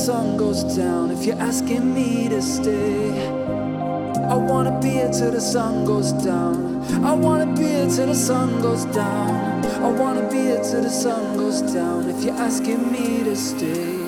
sun goes down. If you're asking me to stay, I wanna be here till the sun goes down. I wanna be here till the sun goes down. I wanna be here till the sun goes down. If you're asking me to stay.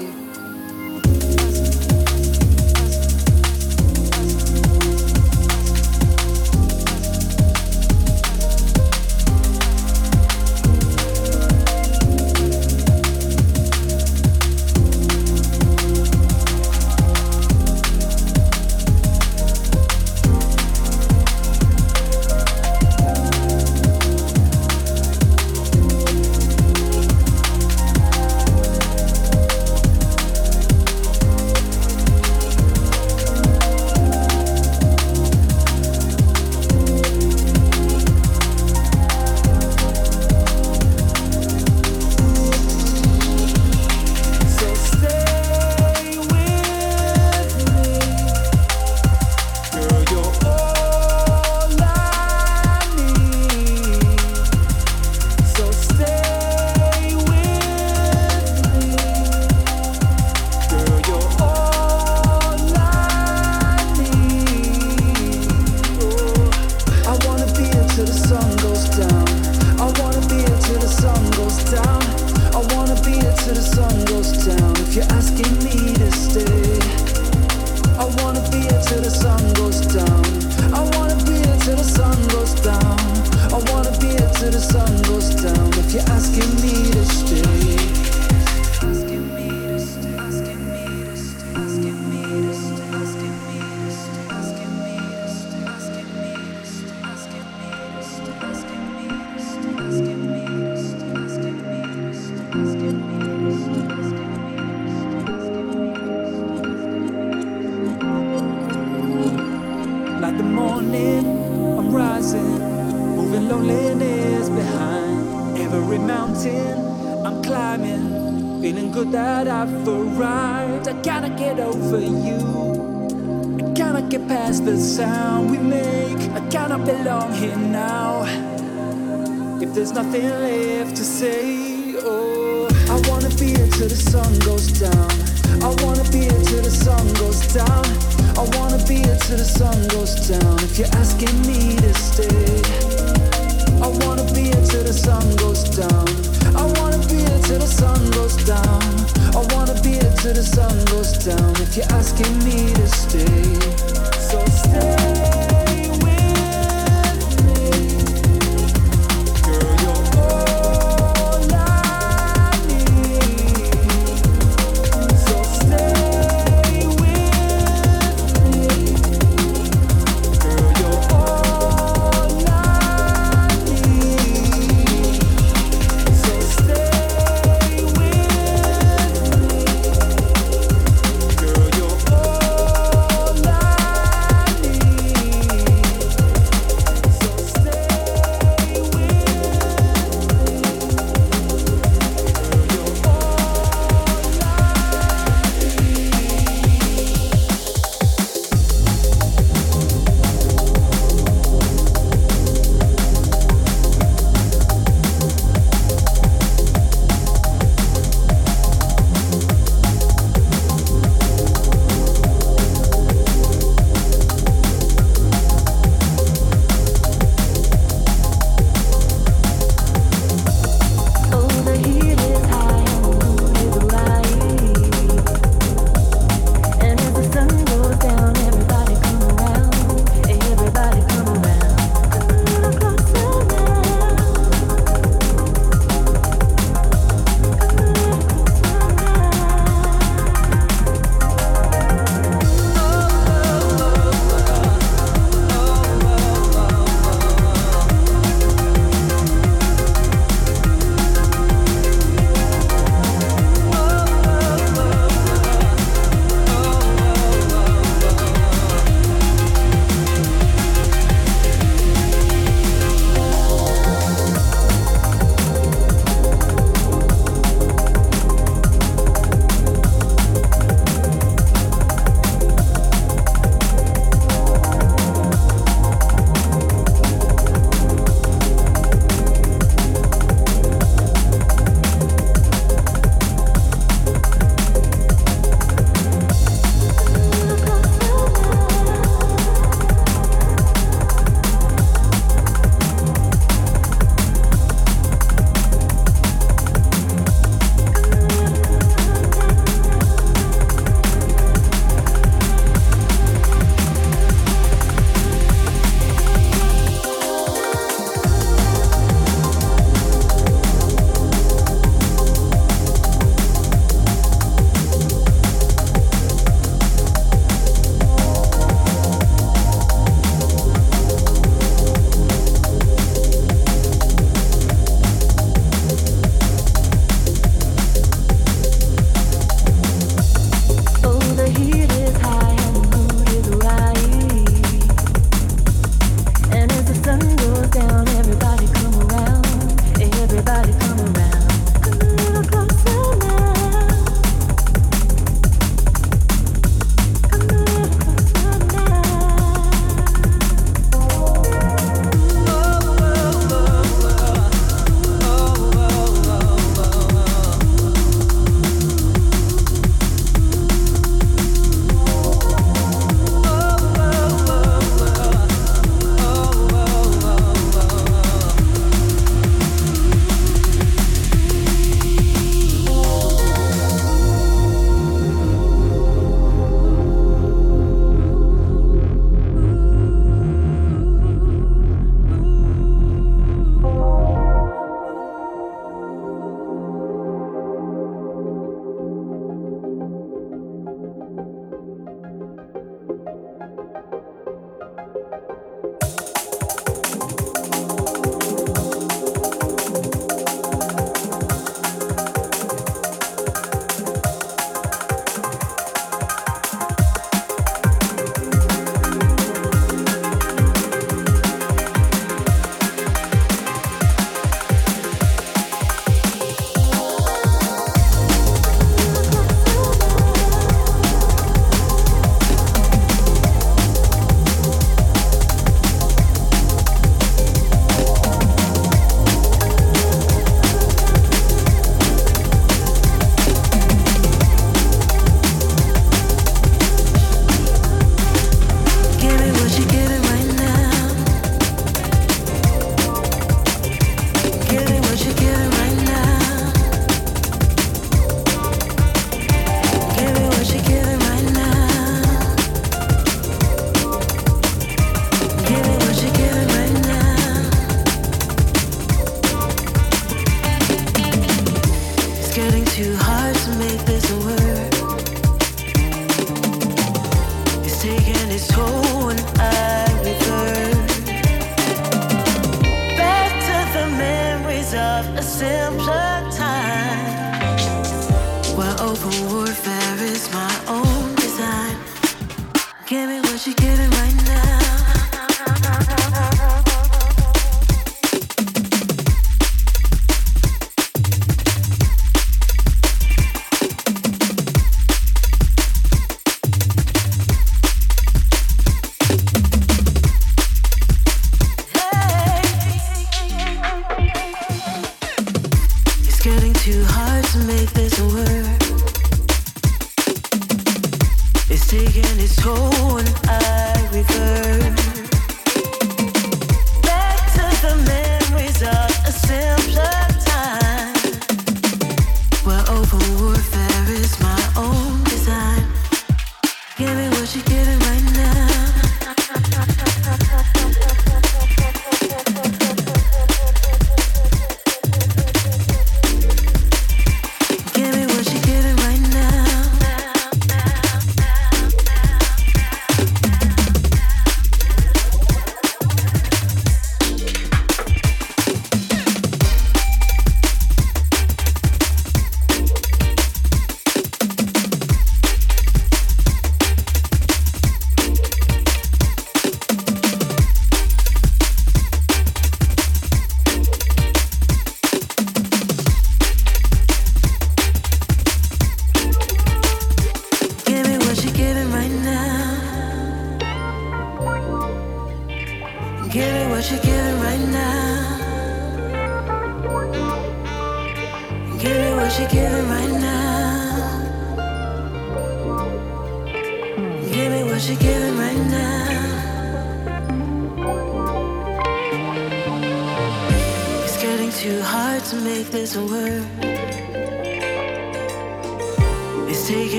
Sound we make. I cannot belong here now. If there's nothing left to say, oh, I wanna be here till the sun goes down. I wanna be here till the sun goes down. I wanna be here till the sun goes down. If you're asking me to stay, I wanna be here till the sun goes down. I wanna be here till the sun goes down. I wanna be here till the sun goes down. If you're asking me to stay, love.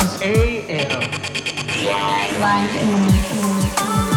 Sounds AM. Live in